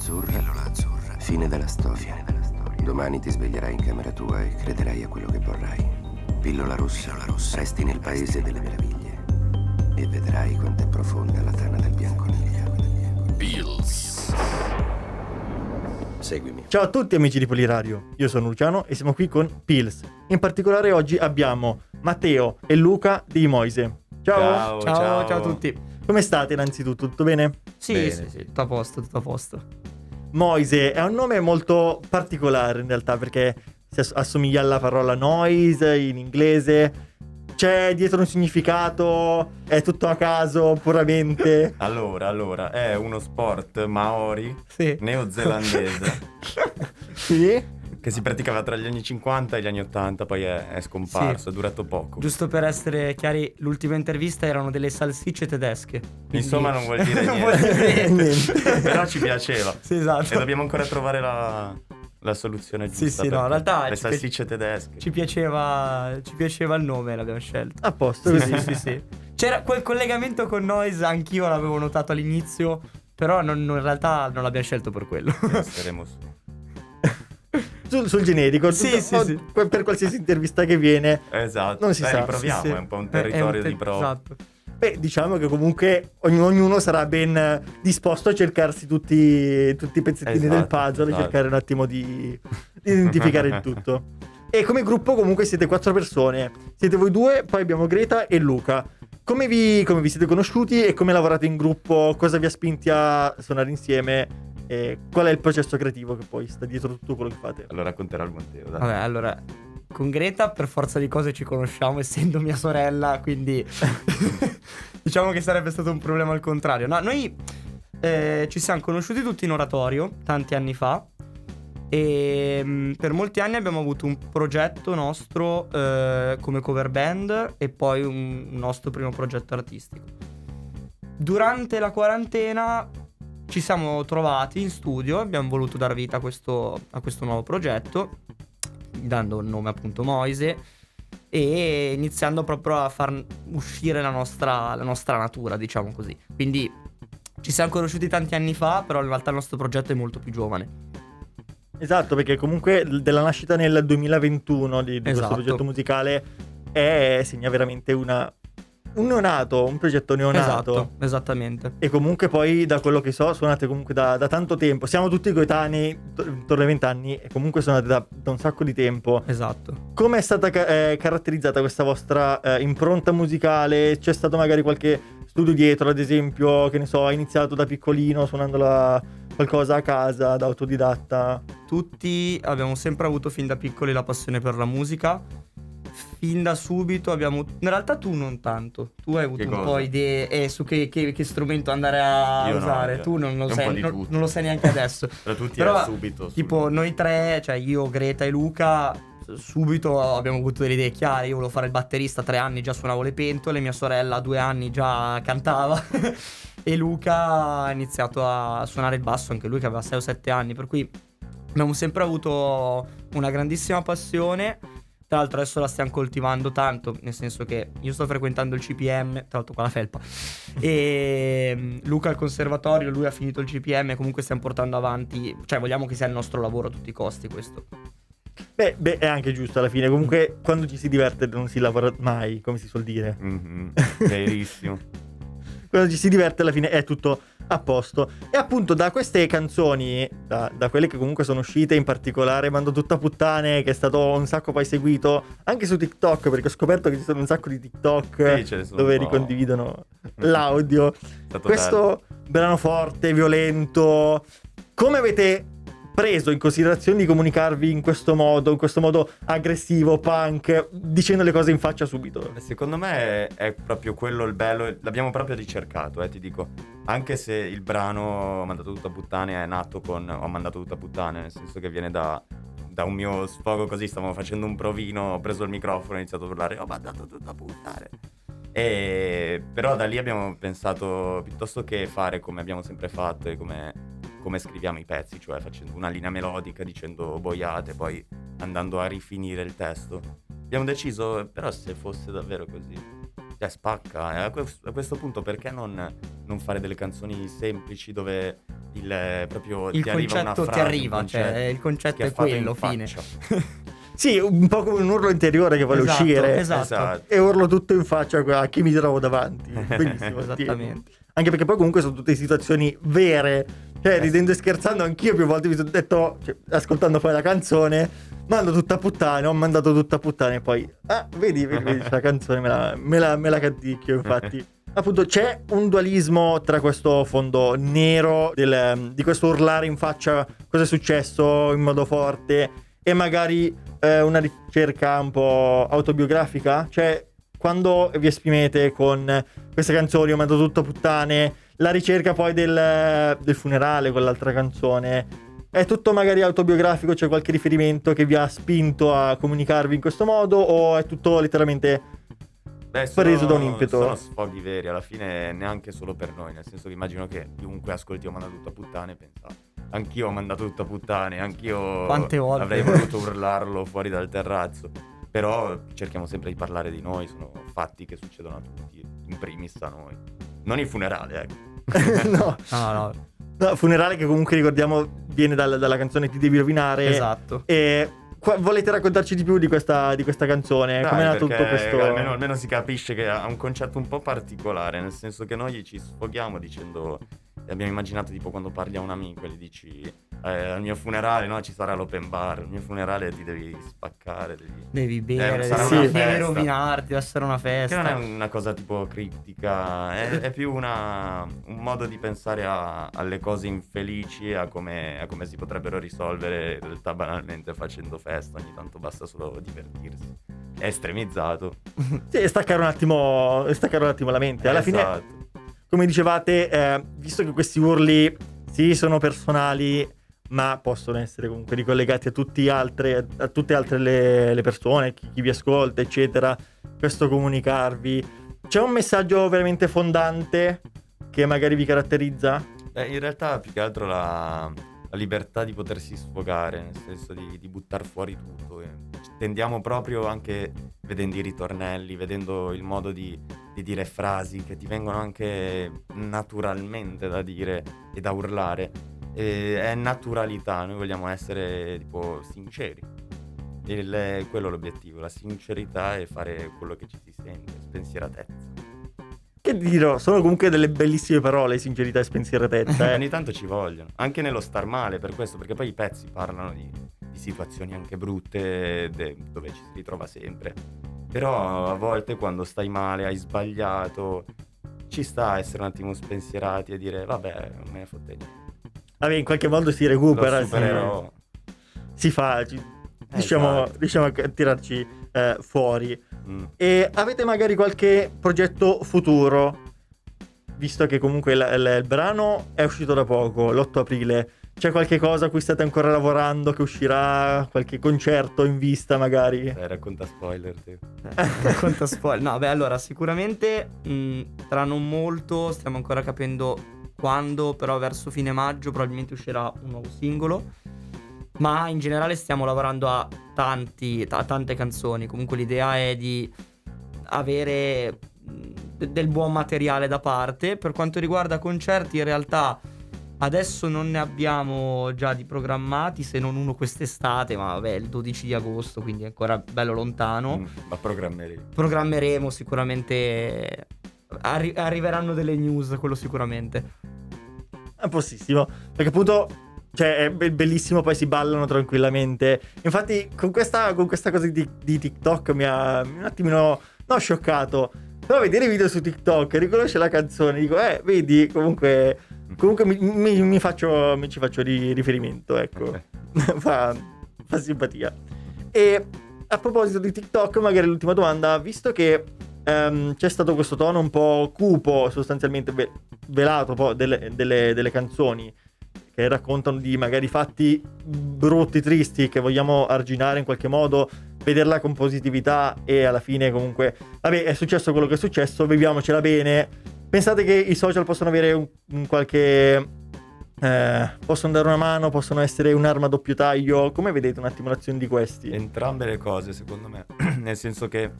azzurra. Pillola azzurra. Fine della storia. Fine della storia. Domani ti sveglierai in camera tua e crederai a quello che vorrai. Pillola rossa. Pillola rossa. Resti nel paese delle meraviglie. E vedrai quanto è profonda la tana del bianconiglio. Pills. Seguimi. Ciao a tutti amici di Poliradio, io sono Luciano e siamo qui con Pills. In particolare oggi abbiamo Matteo e Luca di Moise. Ciao. Ciao, ciao, ciao a tutti. Come state innanzitutto? Tutto bene? Sì, Bene. sì, sì, tutto a posto, tutto a posto. Moise è un nome molto particolare in realtà perché si ass- assomiglia alla parola noise in inglese. C'è dietro un significato? È tutto a caso, puramente? Allora, allora, è uno sport maori Sì. neozelandese sì? Che si praticava tra gli anni 50 e gli anni 80, poi è, è scomparso, è durato poco. Giusto per essere chiari, l'ultima intervista erano delle salsicce tedesche. quindi- Insomma, non vuol dire niente. vuol dire niente. Però ci piaceva. Sì, esatto. E dobbiamo ancora trovare la, la soluzione giusta. Sì, sì, no, in realtà Le ci pi- salsicce tedesche. Ci piaceva, ci piaceva il nome, l'abbiamo scelto. A posto Sì, sì, sì, sì. C'era quel collegamento con Noise, anch'io l'avevo notato all'inizio, però non- non- in realtà non l'abbiamo scelto per quello. Saremo su. Sul, sul generico, Sì, tutto- sì, sì. per qualsiasi intervista che viene. Esatto. Non si Beh, sa. riproviamo, Sì, sì. è un po' un È- è territorio te- di prova. Esatto. Beh, diciamo che comunque ogni- ognuno sarà ben eh, disposto a cercarsi tutti, tutti i pezzettini Esatto, del puzzle e esatto. cercare un attimo di, di identificare il tutto. E come gruppo comunque siete quattro persone. Siete voi due, poi abbiamo Greta e Luca. Come vi, come vi siete conosciuti e come lavorate in gruppo? Cosa vi ha spinti a suonare insieme? E qual è il processo creativo che poi sta dietro tutto quello che fate? Allora racconterà il Monteo, dai. Vabbè, allora, con Greta per forza di cose ci conosciamo, essendo mia sorella, quindi diciamo che sarebbe stato un problema al contrario. No, noi eh, ci siamo conosciuti tutti in oratorio tanti anni fa e mm, per molti anni abbiamo avuto un progetto nostro eh, come cover band e poi un nostro primo progetto artistico. Durante la quarantena ci siamo trovati in studio, abbiamo voluto dar vita a questo, a questo nuovo progetto, dando il nome appunto Moise e iniziando proprio a far uscire la nostra, la nostra natura, diciamo così. Quindi ci siamo conosciuti tanti anni fa, però in realtà il nostro progetto è molto più giovane. Esatto, perché comunque della nascita nel 2021 di, di questo Esatto. progetto musicale è, segna veramente una, un neonato, un progetto neonato. Esatto, esattamente. E comunque poi da quello che so suonate comunque da, da tanto tempo. Siamo tutti coetanei, to- intorno ai 20 anni e comunque suonate da, da un sacco di tempo. Esatto. Come è stata eh, caratterizzata questa vostra eh, impronta musicale? C'è stato magari qualche studio dietro, ad esempio, che ne so, ha iniziato da piccolino suonando la- qualcosa a casa, da autodidatta? Tutti abbiamo sempre avuto fin da piccoli la passione per la musica. Fin da subito abbiamo. In realtà tu non tanto. Tu hai avuto Che un cosa? po' idee eh, su che, che- che strumento andare a Io no, usare. io- tu non lo, sai, non- non lo sai neanche adesso. Tra tutti Però, era subito. Tipo, subito. noi tre, cioè io, Greta e Luca, subito abbiamo avuto delle idee chiare. Io volevo fare il batterista a tre anni, già suonavo le pentole. Mia sorella a due anni già cantava. e Luca ha iniziato a suonare il basso, anche lui che aveva 6 o 7 anni. Per cui abbiamo sempre avuto una grandissima passione. Tra l'altro adesso la stiamo coltivando tanto, nel senso che io sto frequentando il CPM, tra l'altro con la felpa, e mm, Luca al conservatorio, lui ha finito il CPM, comunque stiamo portando avanti, cioè vogliamo che sia il nostro lavoro a tutti i costi questo. Beh, beh, è anche giusto alla fine. Comunque, quando ci si diverte non si lavora mai, come si suol dire. Mhm, Verissimo. quando ci si diverte alla fine è tutto a posto. E appunto da queste canzoni, da, da quelle che comunque sono uscite, in particolare Mando tutta puttane, che è stato un sacco poi seguito anche su TikTok, perché ho scoperto che ci sono un sacco di TikTok Sì, dove ricondividono l'audio. Questo brano forte, violento, come avete preso in considerazione di comunicarvi in questo modo, in questo modo aggressivo, punk, dicendo le cose in faccia subito? Secondo me è, è proprio quello il bello, l'abbiamo proprio ricercato, eh, ti dico. Anche se il brano Ho mandato tutto a puttane è nato con Ho mandato tutto a puttane, nel senso che viene da, da un mio sfogo così, stavamo facendo un provino, ho preso il microfono e ho iniziato a urlare Ho mandato tutto a puttane. E però da lì abbiamo pensato piuttosto che fare come abbiamo sempre fatto e come, come scriviamo i pezzi, cioè facendo una linea melodica dicendo boiate, poi andando a rifinire il testo. Abbiamo deciso, però se fosse davvero così, cioè spacca. E a, que- a questo punto perché non, non fare delle canzoni semplici dove il eh, proprio Il ti arriva una concetto ti frase, un arriva, concetto cioè il concetto è quello, fine. Sì, un po' come un urlo interiore che vuole Esatto, uscire. esatto. Esatto. E urlo tutto in faccia a chi mi trovo davanti. Bellissimo. sì. Esattamente. Anche perché poi comunque sono tutte situazioni vere. Cioè, ridendo e scherzando, anch'io più volte mi sono detto, cioè, ascoltando poi la canzone, mando tutta a puttane, ho mandato tutta a puttane e poi, ah, vedi, vedi, vedi, la canzone me la, me la, me la canticchio, infatti. Appunto, c'è un dualismo tra questo fondo nero, del- di questo urlare in faccia cosa è successo in modo forte, e magari eh, una ricerca un po' autobiografica. Cioè, quando vi esprimete con queste canzoni, ho mandato tutto a puttane, la ricerca poi del, del funerale con l'altra canzone. È tutto magari autobiografico, c'è qualche riferimento che vi ha spinto a comunicarvi in questo modo o è tutto letteralmente Beh, preso da un impeto? Sono sfoghi veri, alla fine neanche solo per noi, nel senso che immagino che chiunque ascolti ho mandato tutto a puttane pensa anch'io ho mandato tutto a puttane, anch'io Quante volte? avrei voluto urlarlo fuori dal terrazzo. Però cerchiamo sempre di parlare di noi, sono fatti che succedono a tutti, in primis a noi. Non il funerale, ecco. no, No, no, no, funerale che comunque ricordiamo viene dal- dalla canzone Ti devi rovinare. esatto. E qua- volete raccontarci di più di questa, di questa canzone? Dai, Come è nato tutto questo? Almeno, almeno si capisce che ha un concetto un po' particolare, nel senso che noi ci sfoghiamo dicendo. Abbiamo immaginato tipo quando parli a un amico e gli dici eh, al mio funerale no ci sarà l'open bar, al mio funerale ti devi spaccare, devi... Devi bere, sarà una devi rovinarti, deve essere una Che festa. non è una cosa tipo criptica, è, è più una- un modo di pensare a- alle cose infelici e a come, a come si potrebbero risolvere in realtà banalmente facendo festa, ogni tanto basta solo divertirsi. È estremizzato. Sì, staccare un attimo, staccare un attimo la mente. Alla fine, Esatto. come dicevate, eh, visto che questi urli sì sono personali, ma possono essere comunque ricollegati a, altre, a tutte altre le, le persone, chi, chi vi ascolta, eccetera, questo comunicarvi. C'è un messaggio veramente fondante che magari vi caratterizza? Beh, in realtà più che altro la, la libertà di potersi sfogare, nel senso di, di buttare fuori tutto. e Tendiamo proprio anche vedendo i ritornelli, vedendo il modo di, di dire frasi che ti vengono anche naturalmente da dire e da urlare. E è naturalità, noi vogliamo essere tipo sinceri. Il- è quello l'obiettivo, la sincerità e fare quello che ci si sente, spensieratezza. Che dirò, sono comunque delle bellissime parole, sincerità e spensieratezza. Ogni Eh. tanto ci vogliono, anche nello star male per questo, perché poi i pezzi parlano di, di situazioni anche brutte de- dove ci si ritrova sempre. Però a volte quando stai male, hai sbagliato, ci sta a essere un attimo spensierati e dire vabbè, non me ne fotte niente. Vabbè, in qualche modo si recupera. Lo si- si fa, ci- riusciamo, Esatto. riusciamo a tirarci eh, fuori. Mm. E avete magari qualche progetto futuro? Visto che comunque il, il- il brano è uscito da poco, l'8 aprile. C'è qualche cosa a cui state ancora lavorando che uscirà? Qualche concerto in vista magari? Dai, racconta spoiler te. Racconta spoiler. No, beh, allora, sicuramente mh, tra non molto, stiamo ancora capendo quando, però verso fine maggio probabilmente uscirà un nuovo singolo. Ma in generale stiamo lavorando a tanti, a tante canzoni. Comunque l'idea è di avere del buon materiale da parte. Per quanto riguarda concerti, in realtà adesso non ne abbiamo già di programmati, se non uno quest'estate, ma vabbè, il 12 di agosto, quindi è ancora bello lontano Mm, ma programmerei. programmeremo sicuramente. Arri- arriveranno delle news, quello sicuramente. È possissimo. Perché appunto, cioè, è be- bellissimo, poi si ballano tranquillamente. Infatti, con questa, con questa cosa di, di TikTok mi ha un attimino, no, scioccato. Però vedere i video su TikTok, riconosce la canzone, dico, eh, vedi, comunque, comunque mi, mi- mi faccio, mi ci faccio ri- riferimento, ecco. fa, fa simpatia. E a proposito di TikTok, magari l'ultima domanda, visto che ehm, c'è stato questo tono un po' cupo, sostanzialmente ve- velato delle, delle- delle canzoni che raccontano di magari fatti brutti, tristi, che vogliamo arginare in qualche modo, vederla con positività e alla fine comunque, vabbè, è successo quello che è successo, viviamocela bene. Pensate che i social possono avere un, un qualche... eh, possono dare una mano, possono essere un'arma a doppio taglio. Come vedete un attimo l'azione di questi? Entrambe le cose, secondo me. Nel senso che,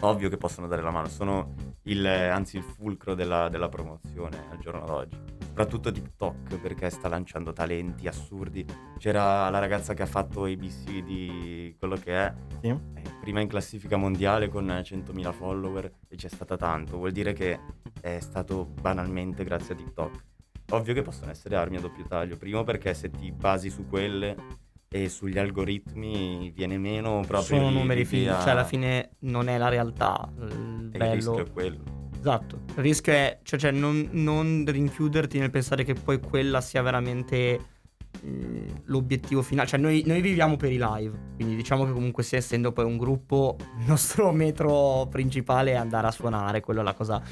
ovvio che possono dare la mano, sono il, anzi il fulcro della, della promozione al giorno d'oggi. soprattutto TikTok perché sta lanciando talenti assurdi. C'era la ragazza che ha fatto ABC di quello che è, Sì. eh, prima in classifica mondiale con 100.000 follower e c'è stata tanto, vuol dire che è stato banalmente grazie a TikTok. Ovvio che possono essere armi a doppio taglio, primo perché se ti basi su quelle e sugli algoritmi viene meno proprio Sono numeri l'idea- cioè alla fine non è la realtà. Il e il bello. rischio è quello. Esatto, il rischio è cioè, cioè, non, non rinchiuderti nel pensare che poi quella sia veramente mh, l'obiettivo finale. Cioè noi, noi viviamo per i live, quindi diciamo che comunque sia essendo poi un gruppo, il nostro metro principale è andare a suonare, quella è la cosa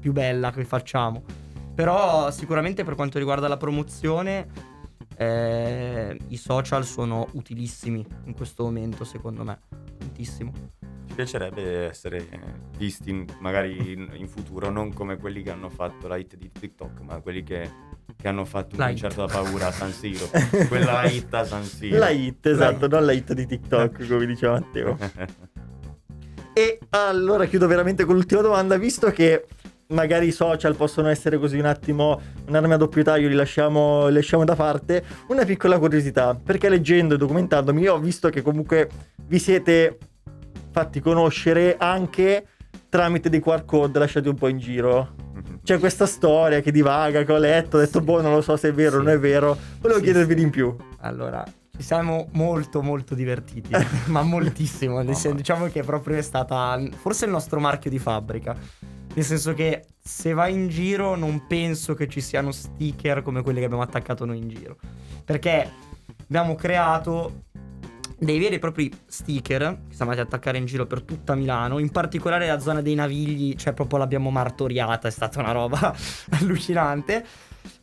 più bella che facciamo. Però sicuramente per quanto riguarda la promozione, eh, i social sono utilissimi in questo momento secondo me, tantissimo. Ci piacerebbe essere visti magari in, in futuro, non come quelli che hanno fatto la hit di TikTok, ma quelli che, che hanno fatto un La concerto da paura a San Siro. Quella hit a San Siro. La hit, esatto, hit. non la hit di TikTok, come diceva Matteo. E allora chiudo veramente con l'ultima domanda, visto che magari i social possono essere così un attimo un'arma a doppio taglio, li lasciamo, li lasciamo da parte, una piccola curiosità, perché leggendo e documentandomi io ho visto che comunque vi siete fatti conoscere anche tramite dei QR code lasciati un po' in giro. C'è questa storia che divaga, che ho letto, ho detto boh non lo so se è vero o Sì. non è vero, volevo Sì, chiedervi sì. di più. Allora, ci siamo molto molto divertiti, ma moltissimo, diciamo che proprio è stata forse il nostro marchio di fabbrica, nel senso che se vai in giro non penso che ci siano sticker come quelli che abbiamo attaccato noi in giro, perché abbiamo creato dei veri e propri sticker che siamo andati ad attaccare in giro per tutta Milano, in particolare la zona dei Navigli, cioè proprio l'abbiamo martoriata, è stata una roba allucinante,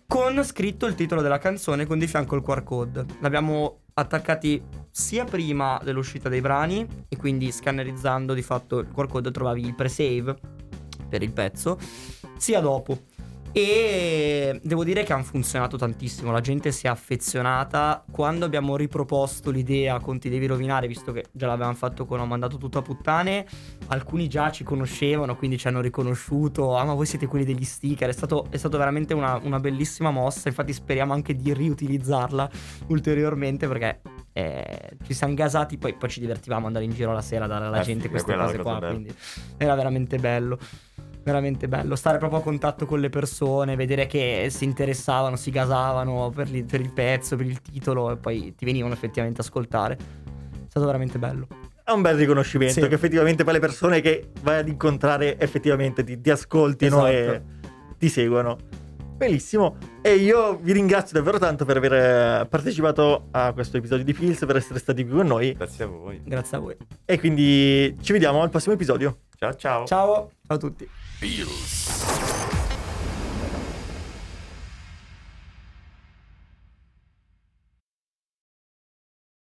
con scritto il titolo della canzone con di fianco il QR code. L'abbiamo attaccati sia prima dell'uscita dei brani e quindi scannerizzando di fatto il QR code trovavi il pre-save per il pezzo, sia dopo. E devo dire che hanno funzionato tantissimo, la gente si è affezionata. Quando abbiamo riproposto l'idea con Ti devi rovinare, visto che già l'avevamo fatto con Ho mandato tutto a puttane, alcuni già ci conoscevano, quindi ci hanno riconosciuto. Ah, ma voi siete quelli degli sticker. È stato, è stato veramente una, una bellissima mossa. Infatti, speriamo anche di riutilizzarla ulteriormente perché eh, ci siamo gasati. Poi, poi ci divertivamo andare in giro la sera a dare alla Eh sì, gente è queste cose qua. Quindi era veramente bello. Veramente bello stare proprio a contatto con le persone, vedere che si interessavano, si gasavano per, li- per il pezzo, per il titolo e poi ti venivano effettivamente a ascoltare. È stato veramente bello. È un bel riconoscimento Sì. che effettivamente poi le persone che vai ad incontrare effettivamente ti, ti ascoltino e Esatto. ti seguono. Bellissimo. E io vi ringrazio davvero tanto per aver partecipato a questo episodio di Pills, per essere stati qui con noi. Grazie a voi. Grazie a voi. E quindi ci vediamo al prossimo episodio. Ciao ciao. Ciao, ciao a tutti. Pills.